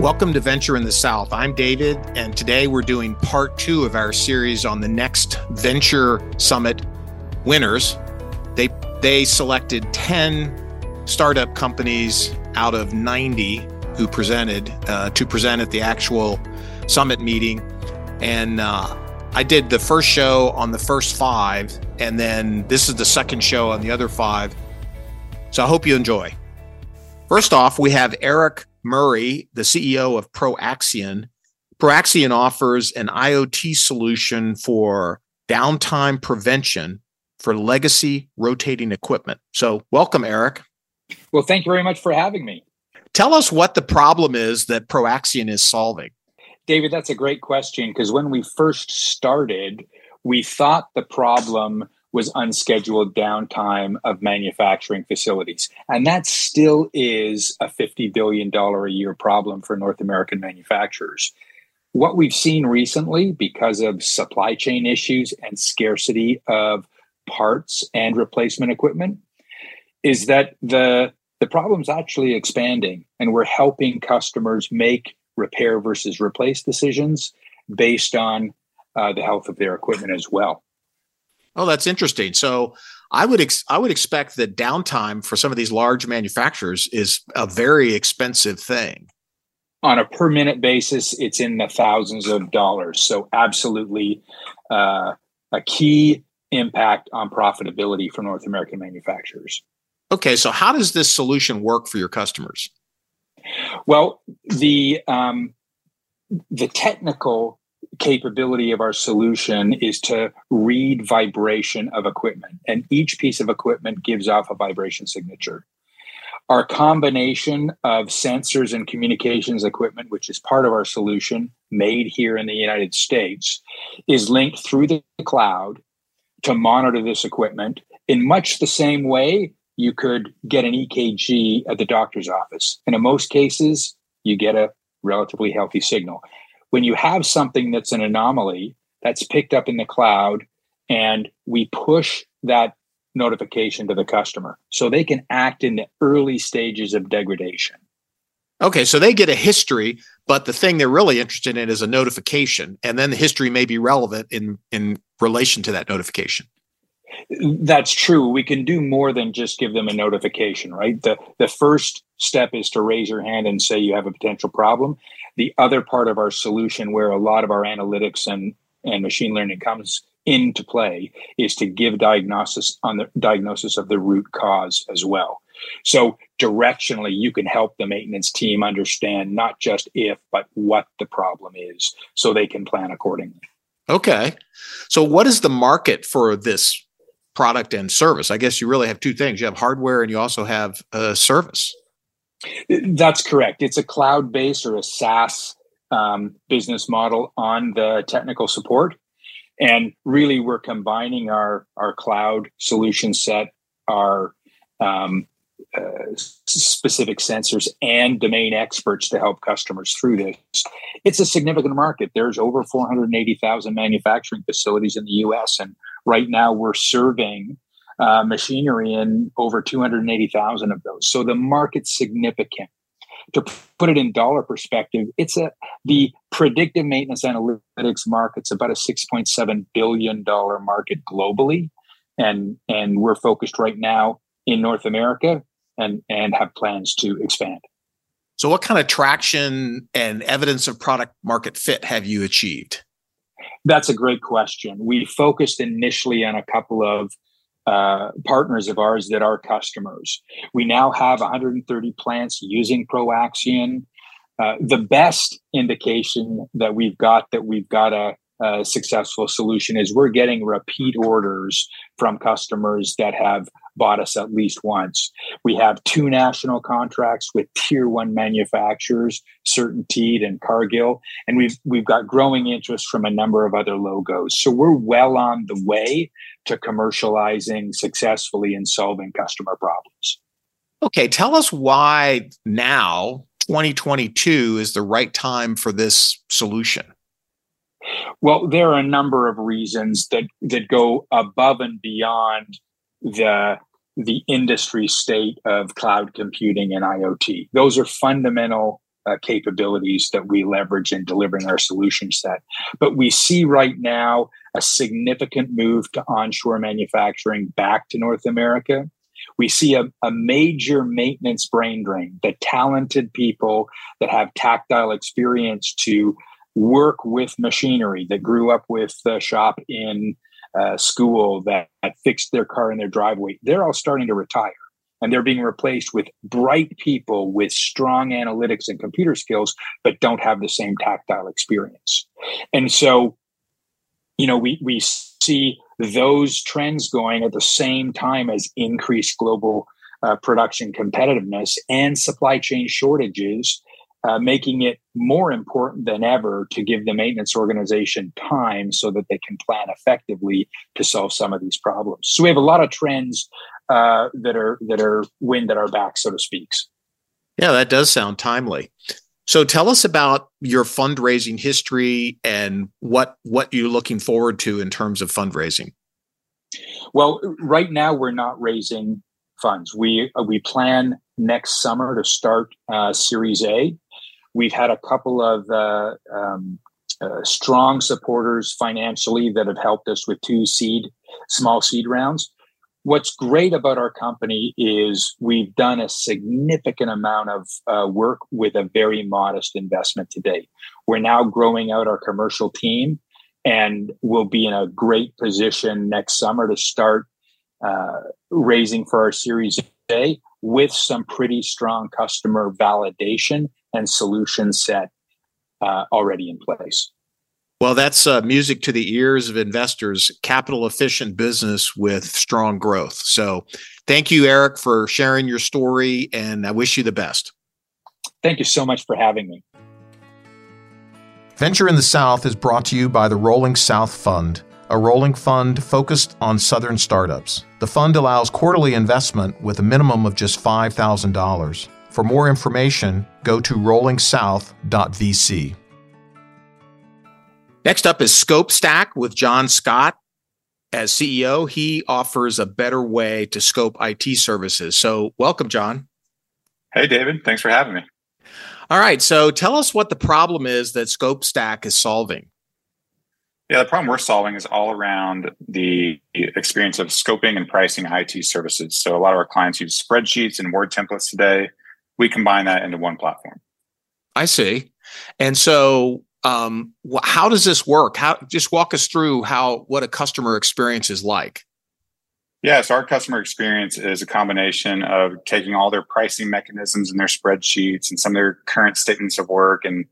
Welcome to Venture in the South. I'm David, and today we're doing part two of our series on the next Venture Summit winners. They they selected 10 startup companies out of 90 who presented uh, to present at the actual summit meeting, and uh, I did the first show on the first five, and then this is the second show on the other five. So I hope you enjoy. First off, we have Eric Murray, the CEO of Proaxion. Proaxion offers an IoT solution for downtime prevention for legacy rotating equipment. So, welcome, Eric. Well, thank you very much for having me. Tell us what the problem is that Proaxion is solving. David, that's a great question because when we first started, we thought the problem was unscheduled downtime of manufacturing facilities. And that still is a $50 billion a year problem for North American manufacturers. What we've seen recently, because of supply chain issues and scarcity of parts and replacement equipment, is that the, the problem's actually expanding and we're helping customers make repair versus replace decisions based on uh, the health of their equipment as well. Oh, that's interesting. So I would ex- I would expect that downtime for some of these large manufacturers is a very expensive thing. On a per minute basis, it's in the thousands of dollars. So absolutely uh, a key impact on profitability for North American manufacturers. Okay, so how does this solution work for your customers? Well, the um, the technical capability of our solution is to read vibration of equipment, and each piece of equipment gives off a vibration signature. Our combination of sensors and communications equipment, which is part of our solution, made here in the United States, is linked through the cloud to monitor this equipment in much the same way you could get an EKG at the doctor's office. And in most cases, you get a relatively healthy signal when you have something that's an anomaly that's picked up in the cloud and we push that notification to the customer so they can act in the early stages of degradation. Okay, so they get a history, but the thing they're really interested in is a notification, and then the history may be relevant in in relation to that notification. That's true. We can do more than just give them a notification, right? The the first step is to raise your hand and say you have a potential problem. The other part of our solution, where a lot of our analytics and, and machine learning comes into play, is to give diagnosis on the diagnosis of the root cause as well. So directionally, you can help the maintenance team understand not just if, but what the problem is, so they can plan accordingly. Okay. So, what is the market for this product and service? I guess you really have two things you have hardware and you also have a service. That's correct. It's a cloud based or a SaaS um, business model on the technical support. And really, we're combining our, our cloud solution set, our um, uh, specific sensors, and domain experts to help customers through this. It's a significant market. There's over 480,000 manufacturing facilities in the US. And right now, we're serving uh, machinery in over 280,000 of those. So the market's significant. To put it in dollar perspective, it's a the predictive maintenance analytics market's about a 6.7 billion dollar market globally, and and we're focused right now in North America and and have plans to expand. So, what kind of traction and evidence of product market fit have you achieved? That's a great question. We focused initially on a couple of uh, partners of ours that are customers. We now have 130 plants using Proaxion. Uh, the best indication that we've got that we've got a, a, successful solution is we're getting repeat orders from customers that have bought us at least once. We have two national contracts with tier one manufacturers, CertainTeed and Cargill, and we've we've got growing interest from a number of other logos. So we're well on the way to commercializing successfully and solving customer problems. Okay, tell us why now 2022 is the right time for this solution. Well, there are a number of reasons that that go above and beyond the the industry state of cloud computing and IoT. Those are fundamental uh, capabilities that we leverage in delivering our solution set. But we see right now a significant move to onshore manufacturing back to North America. We see a, a major maintenance brain drain, the talented people that have tactile experience to work with machinery that grew up with the shop in uh, school that, that fixed their car in their driveway, they're all starting to retire. And they're being replaced with bright people with strong analytics and computer skills but don't have the same tactile experience. And so you know we we see those trends going at the same time as increased global uh, production competitiveness and supply chain shortages uh, making it more important than ever to give the maintenance organization time so that they can plan effectively to solve some of these problems. So we have a lot of trends uh, that are that are wind at our back, so to speak. Yeah, that does sound timely. So tell us about your fundraising history and what what you're looking forward to in terms of fundraising. Well, right now we're not raising funds. We we plan next summer to start uh, Series A. We've had a couple of uh, um, uh, strong supporters financially that have helped us with two seed small seed rounds what's great about our company is we've done a significant amount of uh, work with a very modest investment today. We're now growing out our commercial team and we'll be in a great position next summer to start uh, raising for our Series A with some pretty strong customer validation and solution set uh, already in place. Well, that's uh, music to the ears of investors, capital efficient business with strong growth. So, thank you, Eric, for sharing your story, and I wish you the best. Thank you so much for having me. Venture in the South is brought to you by the Rolling South Fund, a rolling fund focused on Southern startups. The fund allows quarterly investment with a minimum of just $5,000. For more information, go to rollingsouth.vc. Next up is ScopeStack with John Scott. As CEO, he offers a better way to scope IT services. So, welcome, John. Hey, David. Thanks for having me. All right. So, tell us what the problem is that ScopeStack is solving. Yeah, the problem we're solving is all around the experience of scoping and pricing IT services. So, a lot of our clients use spreadsheets and Word templates today. We combine that into one platform. I see. And so, um, how does this work? How just walk us through how what a customer experience is like. Yes, so our customer experience is a combination of taking all their pricing mechanisms and their spreadsheets and some of their current statements of work and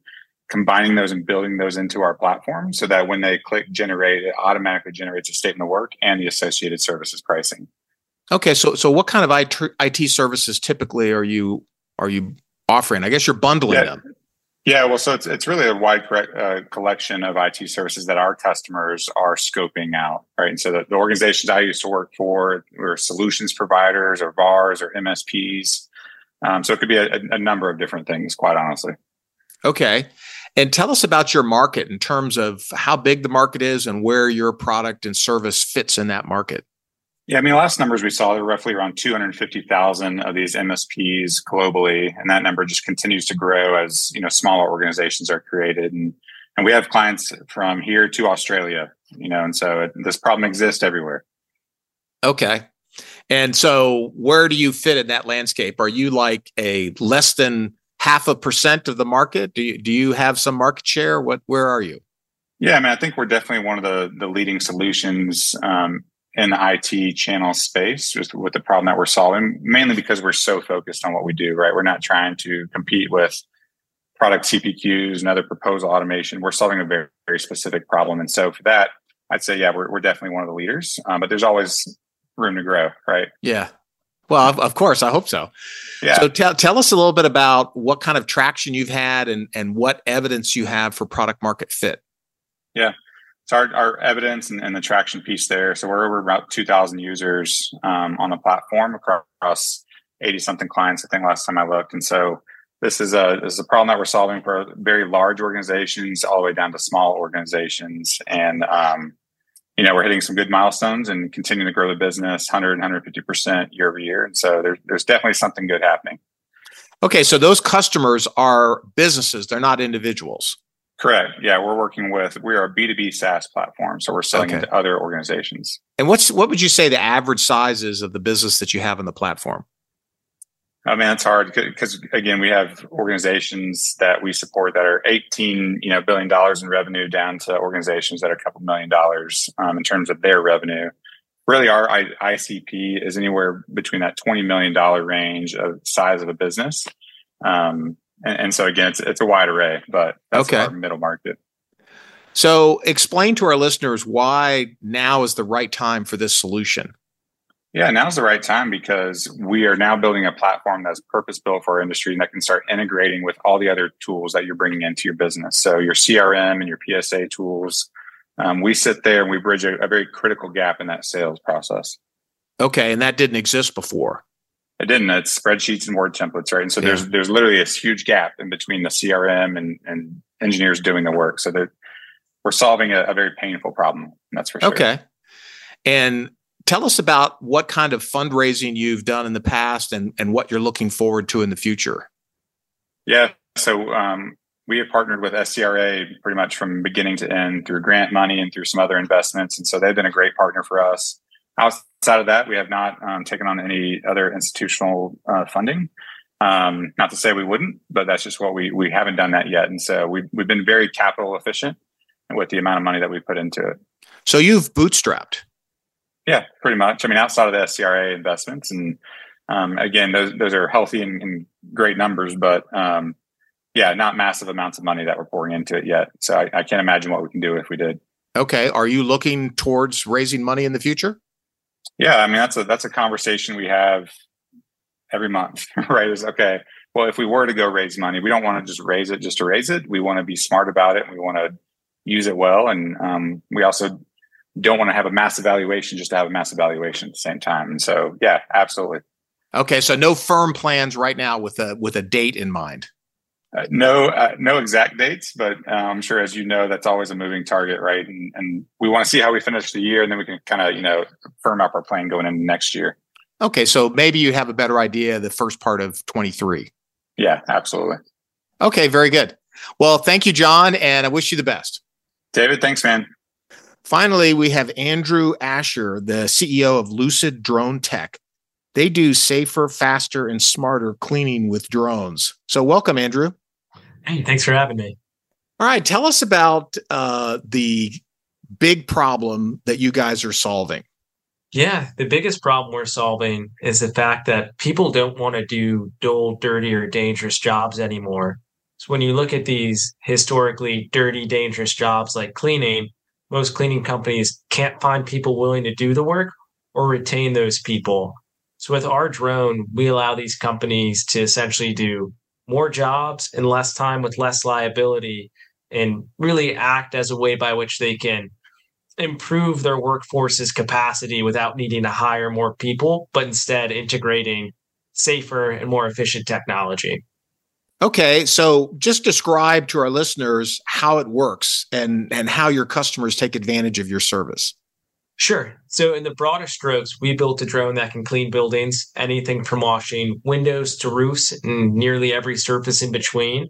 combining those and building those into our platform so that when they click generate, it automatically generates a statement of work and the associated services pricing. Okay, so so what kind of IT, IT services typically are you are you offering? I guess you're bundling yeah. them. Yeah, well, so it's it's really a wide uh, collection of IT services that our customers are scoping out, right? And so the, the organizations I used to work for were solutions providers or VARs or MSPs. Um, so it could be a, a number of different things, quite honestly. Okay. And tell us about your market in terms of how big the market is and where your product and service fits in that market. Yeah, I mean, the last numbers we saw, there were roughly around 250,000 of these MSPs globally, and that number just continues to grow as you know smaller organizations are created, and and we have clients from here to Australia, you know, and so it, this problem exists everywhere. Okay, and so where do you fit in that landscape? Are you like a less than half a percent of the market? Do you do you have some market share? What where are you? Yeah, I mean, I think we're definitely one of the the leading solutions um, in the IT channel space just with the problem that we're solving, mainly because we're so focused on what we do, right? We're not trying to compete with product CPQs and other proposal automation. We're solving a very, very specific problem. And so for that, I'd say, yeah, we're, we're definitely one of the leaders, um, but there's always room to grow, right? Yeah. Well, of, of course, I hope so. Yeah. So tell, tell us a little bit about what kind of traction you've had and, and what evidence you have for product market fit. Yeah so our, our evidence and, and, the traction piece there. So we're over about 2,000 users um, on the platform across 80 something clients. I think last time I looked, and so this is a this is a problem that we're solving for very large organizations all the way down to small organizations, and um, you know we're hitting some good milestones and continuing to grow the business 100 150 percent year over year. And so there's there's definitely something good happening. Okay, so those customers are businesses; they're not individuals. Correct. Yeah, we're working with we are a B two B SaaS platform, so we're selling okay. into other organizations. And what's what would you say the average size is of the business that you have in the platform? I mean, it's hard because again, we have organizations that we support that are 18, you know, billion dollars in revenue down to organizations that are a couple million dollars um, in terms of their revenue. Really, our ICP is anywhere between that $20 million range of size of a business. Um, and, and, so again, it's, it's a wide array, but that's okay. our middle market. So explain to our listeners why now is the right time for this solution. Yeah, now is the right time because we are now building a platform that's purpose built for our industry and that can start integrating with all the other tools that you're bringing into your business. So your CRM and your PSA tools. Um, we sit there and we bridge a, a very critical gap in that sales process. Okay, and that didn't exist before. It didn't. It's spreadsheets and word templates, right? And so yeah. there's there's literally this huge gap in between the CRM and, and engineers doing the work. So that we're solving a, a very painful problem. That's for sure. Okay. And tell us about what kind of fundraising you've done in the past and, and what you're looking forward to in the future. Yeah. So um, we have partnered with SCRA pretty much from beginning to end through grant money and through some other investments. And so they've been a great partner for us. Outside of that, we have not um, taken on any other institutional uh, funding. Um, not to say we wouldn't, but that's just what we we haven't done that yet. And so we've we've been very capital efficient with the amount of money that we put into it. So you've bootstrapped. Yeah, pretty much. I mean, outside of the SCRA investments, and um, again, those those are healthy and, and great numbers, but um, yeah, not massive amounts of money that we're pouring into it yet. So I, I can't imagine what we can do if we did. Okay, are you looking towards raising money in the future? Yeah, I mean that's a that's a conversation we have every month, right? Is okay. Well, if we were to go raise money, we don't want to just raise it just to raise it. We want to be smart about it. We want to use it well, and um, we also don't want to have a massive valuation just to have a massive valuation at the same time. And so, yeah, absolutely. Okay, so no firm plans right now with a with a date in mind. Uh, no, uh, no exact dates, but uh, I'm sure, as you know, that's always a moving target, right? And, and we want to see how we finish the year, and then we can kind of, you know, firm up our plan going into next year. Okay, so maybe you have a better idea the first part of 23. Yeah, absolutely. Okay, very good. Well, thank you, John, and I wish you the best. David, thanks, man. Finally, we have Andrew Ashur, the CEO of Lucid Drone Tech. They do safer, faster, and smarter cleaning with drones. So, welcome, Andrew. Hey, thanks for having me. All right, tell us about uh, the big problem that you guys are solving. Yeah, the biggest problem we're solving is the fact that people don't want to do dull, dirty, or dangerous jobs anymore. So when you look at these historically dirty, dangerous jobs like cleaning, most cleaning companies can't find people willing to do the work or retain those people. So with our drone, we allow these companies to essentially do more jobs in less time with less liability and really act as a way by which they can improve their workforce's capacity without needing to hire more people, but instead integrating safer and more efficient technology. Okay, so just describe to our listeners how it works and and how your customers take advantage of your service. Sure. So in the broader strokes, we built a drone that can clean buildings, anything from washing windows to roofs and nearly every surface in between.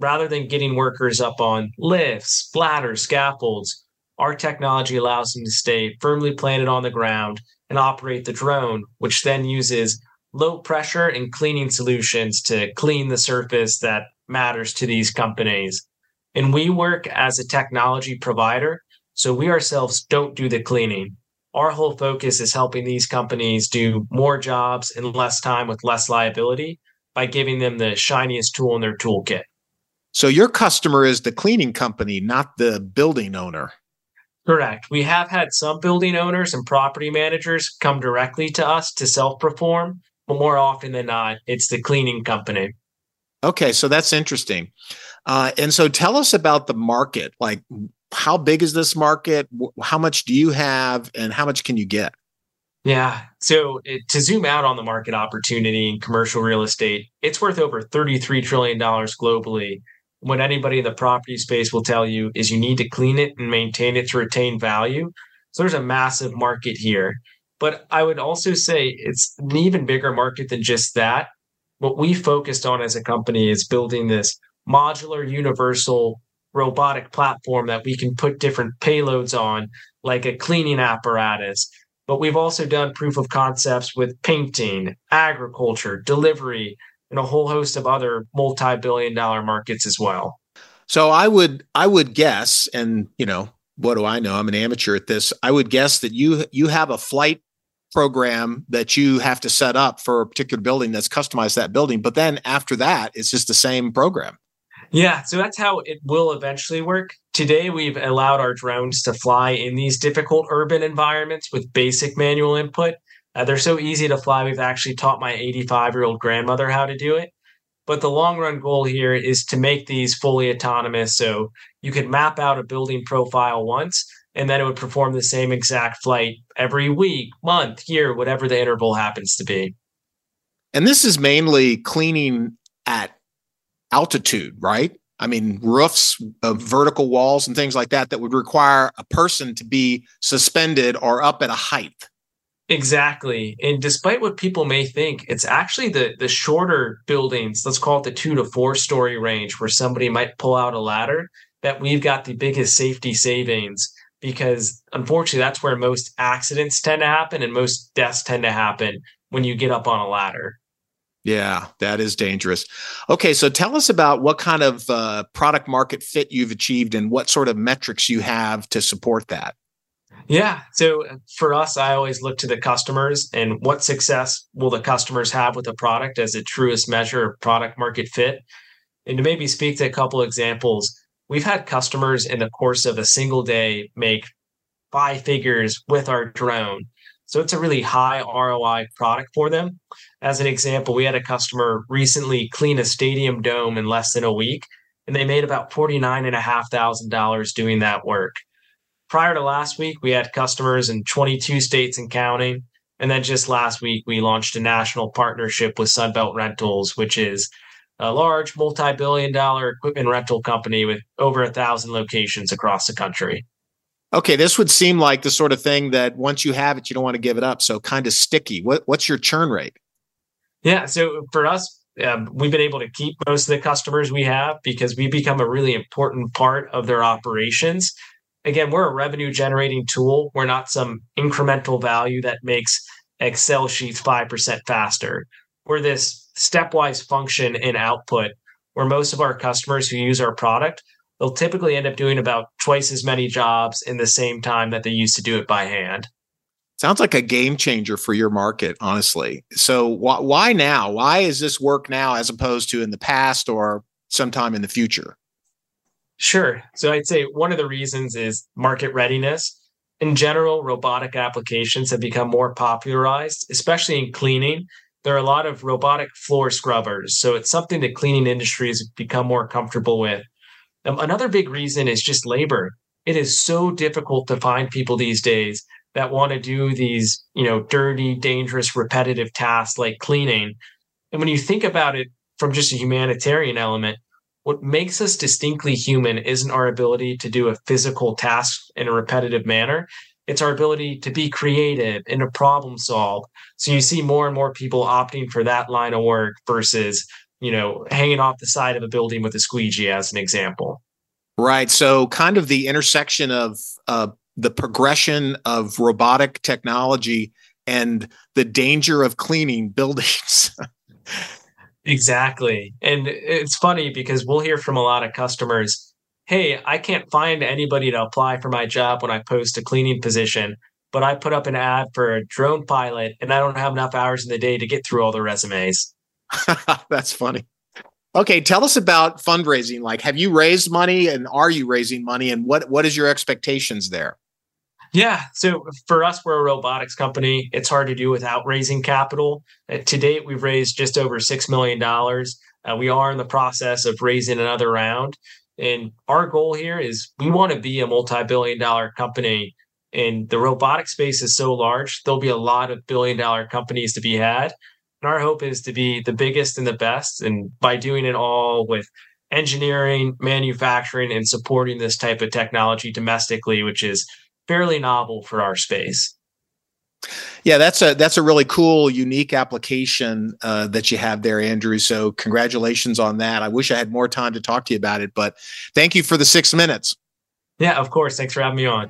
Rather than getting workers up on lifts, ladders, scaffolds, our technology allows them to stay firmly planted on the ground and operate the drone, which then uses low pressure and cleaning solutions to clean the surface that matters to these companies. And we work as a technology provider, so we ourselves don't do the cleaning. Our whole focus is helping these companies do more jobs in less time with less liability by giving them the shiniest tool in their toolkit. So your customer is the cleaning company, not the building owner. Correct. We have had some building owners and property managers come directly to us to self perform, but more often than not, it's the cleaning company. Okay, so that's interesting. Uh, and so tell us about the market. Like, how big is this market? How much do you have, and how much can you get? Yeah. So it, to zoom out on the market opportunity in commercial real estate, it's worth over $33 trillion globally. What anybody in the property space will tell you is you need to clean it and maintain it to retain value. So there's a massive market here. But I would also say it's an even bigger market than just that. what we focused on as a company is building this modular, universal robotic platform that we can put different payloads on, like a cleaning apparatus. But we've also done proof of concepts with painting, agriculture, delivery, and a whole host of other multi-billion dollar markets as well. So I would I would guess, and you know, what do I know? I'm an amateur at this. I would guess that you you have a flight program that you have to set up for a particular building that's customized that building. But then after that, it's just the same program. Yeah, so that's how it will eventually work. Today, we've allowed our drones to fly in these difficult urban environments with basic manual input. Uh, they're so easy to fly. We've actually taught my 85 year old grandmother how to do it. But the long run goal here is to make these fully autonomous. So you could map out a building profile once, and then it would perform the same exact flight every week, month, year, whatever the interval happens to be. And this is mainly cleaning at altitude, right? I mean, roofs, uh, vertical walls, and things like that that would require a person to be suspended or up at a height. Exactly. And despite what people may think, it's actually the the shorter buildings, let's call it the 2 to 4 story range where somebody might pull out a ladder that we've got the biggest safety savings because unfortunately that's where most accidents tend to happen and most deaths tend to happen when you get up on a ladder. Yeah, that is dangerous. Okay, so tell us about what kind of uh, product market fit you've achieved and what sort of metrics you have to support that. Yeah. So uh, for us, I always look to the customers and what success will the customers have with the product as the truest measure of product market fit. And to maybe speak to a couple examples, we've had customers in the course of a single day make five figures with our drone. So it's a really high ROI product for them. As an example, we had a customer recently clean a stadium dome in less than a week, and they made about $49,500 doing that work prior to last week, we had customers in 22 states and counting. And then just last week, we launched a national partnership with Sunbelt Rentals, which is a large multi billion dollar equipment rental company with over a thousand locations across the country. Okay, this would seem like the sort of thing that once you have it, you don't want to give it up. So kind of sticky. What, what's your churn rate? Yeah, so for us, um, we've been able to keep most of the customers we have because we become a really important part of their operations again, we're a revenue generating tool. We're not some incremental value that makes Excel sheets 5% faster. We're this stepwise function in output where most of our customers who use our product, they'll typically end up doing about twice as many jobs in the same time that they used to do it by hand. Sounds like a game changer for your market, honestly. So, wh- why now? Why is this work now as opposed to in the past or sometime in the future? Sure. So I'd say one of the reasons is market readiness. In general, robotic applications have become more popularized, especially in cleaning. There are a lot of robotic floor scrubbers. So it's something that cleaning industries have become more comfortable with. Um, another big reason is just labor. It is so difficult to find people these days that want to do these, you know, dirty, dangerous, repetitive tasks like cleaning. And when you think about it from just a humanitarian element, what makes us distinctly human isn't our ability to do a physical task in a repetitive manner. It's our ability to be creative and to problem solve. So you see more and more people opting for that line of work versus, you know, hanging off the side of a building with a squeegee, as an example. Right. So, kind of the intersection of uh, the progression of robotic technology and the danger of cleaning buildings. Exactly. And it's funny because we'll hear from a lot of customers, hey, I can't find anybody to apply for my job when I post a cleaning position, but I put up an ad for a drone pilot and I don't have enough hours in the day to get through all the resumes. That's funny. Okay, tell us about fundraising. Like, have you raised money and are you raising money and what what is your expectations there? Yeah. So for us, we're a robotics company. It's hard to do without raising capital. Uh, to date, we've raised just over $6 million. Uh, we are in the process of raising another round. And our goal here is we want to be a multi billion dollar company. And the robotic space is so large, there'll be a lot of billion dollar companies to be had. And our hope is to be the biggest and the best. And by doing it all with engineering, manufacturing, and supporting this type of technology domestically, which is fairly novel for our space. Yeah, that's a that's a really cool, unique application uh, that you have there, Andrew. So congratulations on that. I wish I had more time to talk to you about it, but thank you for the six minutes. Yeah, of course. Thanks for having me on.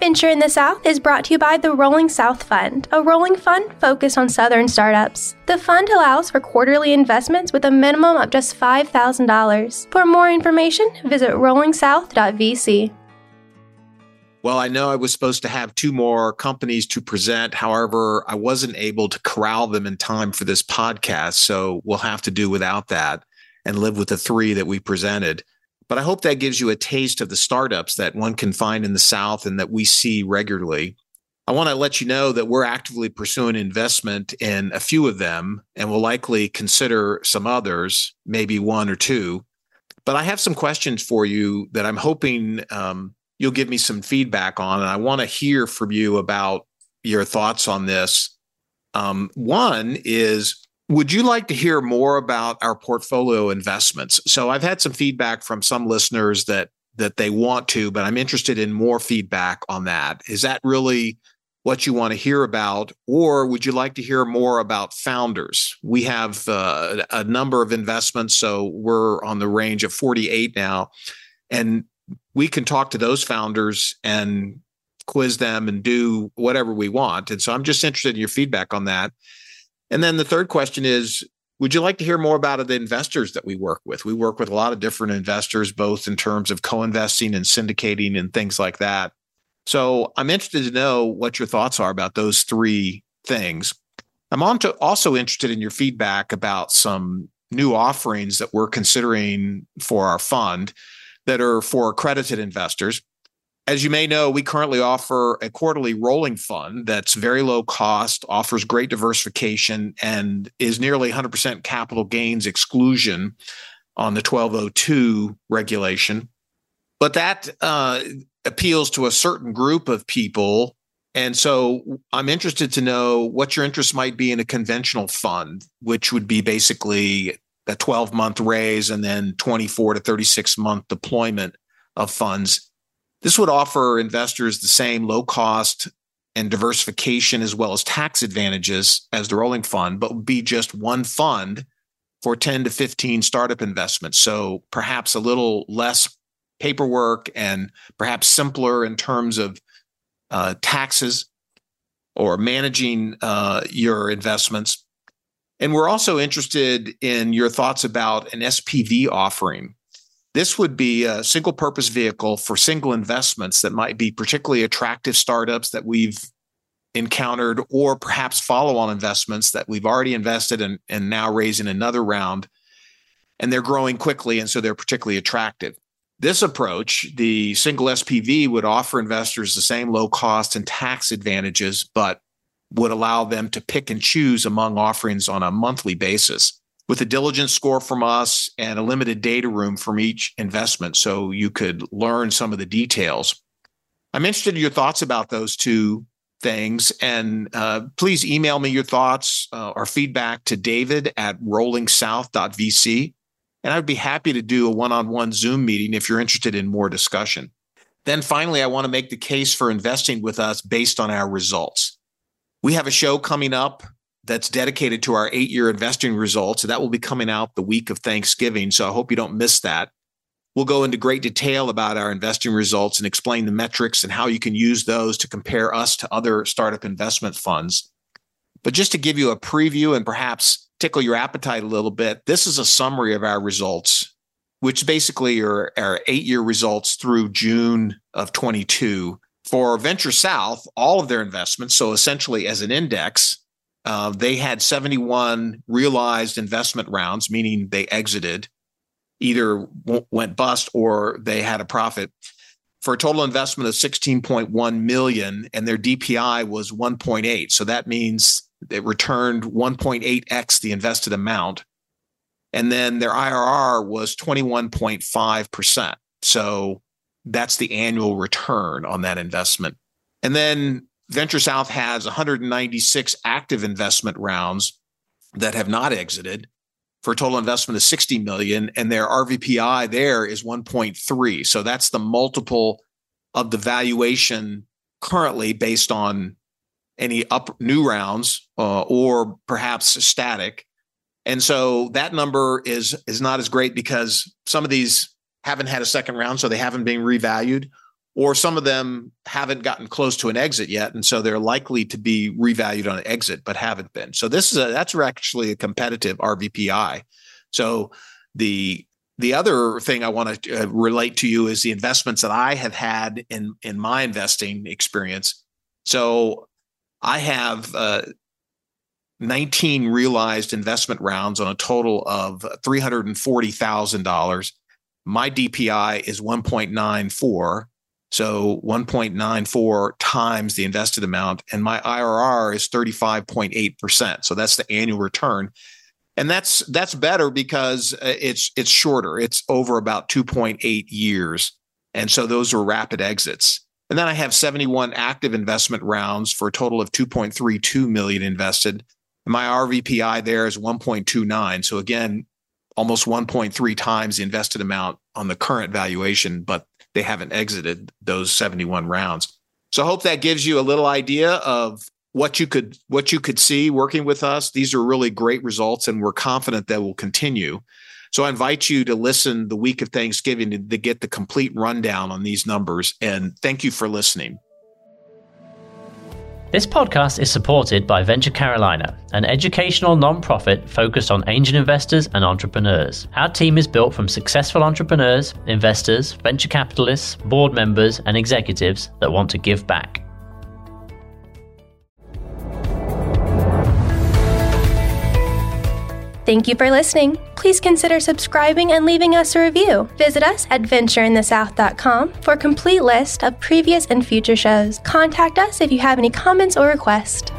Venture in the South is brought to you by the Rolling South Fund, a rolling fund focused on Southern startups. The fund allows for quarterly investments with a minimum of just $5,000. For more information, visit rollingsouth.vc. Well, I know I was supposed to have two more companies to present. However, I wasn't able to corral them in time for this podcast. So we'll have to do without that and live with the three that we presented. But I hope that gives you a taste of the startups that one can find in the South and that we see regularly. I want to let you know that we're actively pursuing investment in a few of them and will likely consider some others, maybe one or two. But I have some questions for you that I'm hoping um, you'll give me some feedback on. And I want to hear from you about your thoughts on this. Um, one is would you like to hear more about our portfolio investments? So I've had some feedback from some listeners that that they want to, but I'm interested in more feedback on that. Is that really what you want to hear about, or would you like to hear more about founders? We have uh, a number of investments, so we're on the range of 48 now, and we can talk to those founders and quiz them and do whatever we want. And so I'm just interested in your feedback on that. And then the third question is Would you like to hear more about the investors that we work with? We work with a lot of different investors, both in terms of co investing and syndicating and things like that. So I'm interested to know what your thoughts are about those three things. I'm also interested in your feedback about some new offerings that we're considering for our fund that are for accredited investors. As you may know, we currently offer a quarterly rolling fund that's very low cost, offers great diversification, and is nearly 100% capital gains exclusion on the 1202 regulation. But that uh, appeals to a certain group of people. And so I'm interested to know what your interest might be in a conventional fund, which would be basically a 12 month raise and then 24 to 36 month deployment of funds this would offer investors the same low cost and diversification as well as tax advantages as the rolling fund, but would be just one fund for 10 to 15 startup investments. So perhaps a little less paperwork and perhaps simpler in terms of uh, taxes or managing uh, your investments. And we're also interested in your thoughts about an SPV offering this would be a single purpose vehicle for single investments that might be particularly attractive startups that we've encountered, or perhaps follow on investments that we've already invested in and now raising another round. And they're growing quickly. And so they're particularly attractive. This approach, the single SPV, would offer investors the same low cost and tax advantages, but would allow them to pick and choose among offerings on a monthly basis with a diligence score from us and a limited data room from each investment so you could learn some of the details. I'm interested in your thoughts about those two things. And uh, please email me your thoughts uh, or feedback to david at rollingsouth.vc. And I'd be happy to do a one on one Zoom meeting if you're interested in more discussion. Then finally, I want to make the case for investing with us based on our results. We have a show coming up that's dedicated to our eight year investing results. that will be coming out the week of Thanksgiving. So I hope you don't miss that. We'll go into great detail about our investing results and explain the metrics and how you can use those to compare us to other startup investment funds. But just to give you a preview and perhaps tickle your appetite a little bit, this is a summary of our results, which basically are our eight year results through June of 22. For Venture South, all of their investments, so essentially as an index, uh, they had 71 realized investment rounds, meaning they exited, either went bust or they had a profit for a total investment of 16.1 million and their DPI was 1.8. So that means it returned 1.8x the invested amount. And then their IRR was 21.5%. So that's the annual return on that investment. And then Venture South has 196 active investment rounds that have not exited for a total investment of 60 million and their RVPI there is 1.3. So that's the multiple of the valuation currently based on any up new rounds uh, or perhaps static. And so that number is is not as great because some of these haven't had a second round, so they haven't been revalued, or some of them haven't gotten close to an exit yet, and so they're likely to be revalued on an exit, but haven't been. So this is a, that's actually a competitive RVPI. So the the other thing I want to uh, relate to you is the investments that I have had in in my investing experience. So I have uh, 19 realized investment rounds on a total of $340,000. My DPI is 1.94. So 1.94 times the invested amount. And my IRR is 35.8%. So that's the annual return. And that's that's better because uh, it's it's shorter. It's over about 2.8 years. And so those are rapid exits. And then I have 71 active investment rounds for a total of 2.32 million invested. And My RVPI there is 1.29. So again, almost 1.3 times the invested amount on the current valuation, but they haven't exited those 71 rounds. So I hope that gives you a little idea of what you could what you could see working with us. These are really great results, and we're confident that will continue. So I invite you to listen the week of Thanksgiving to, to get the complete rundown on these numbers. And thank you for listening. This podcast is supported by Venture Carolina, an educational nonprofit focused on angel investors and entrepreneurs. Our team is built from successful entrepreneurs, investors, venture capitalists, board members, and executives that want to give back. Thank you for listening. Please consider subscribing and leaving us a review. Visit us at ventureinthesouth.com for a complete list of previous and future shows. Contact us if you have any comments or requests.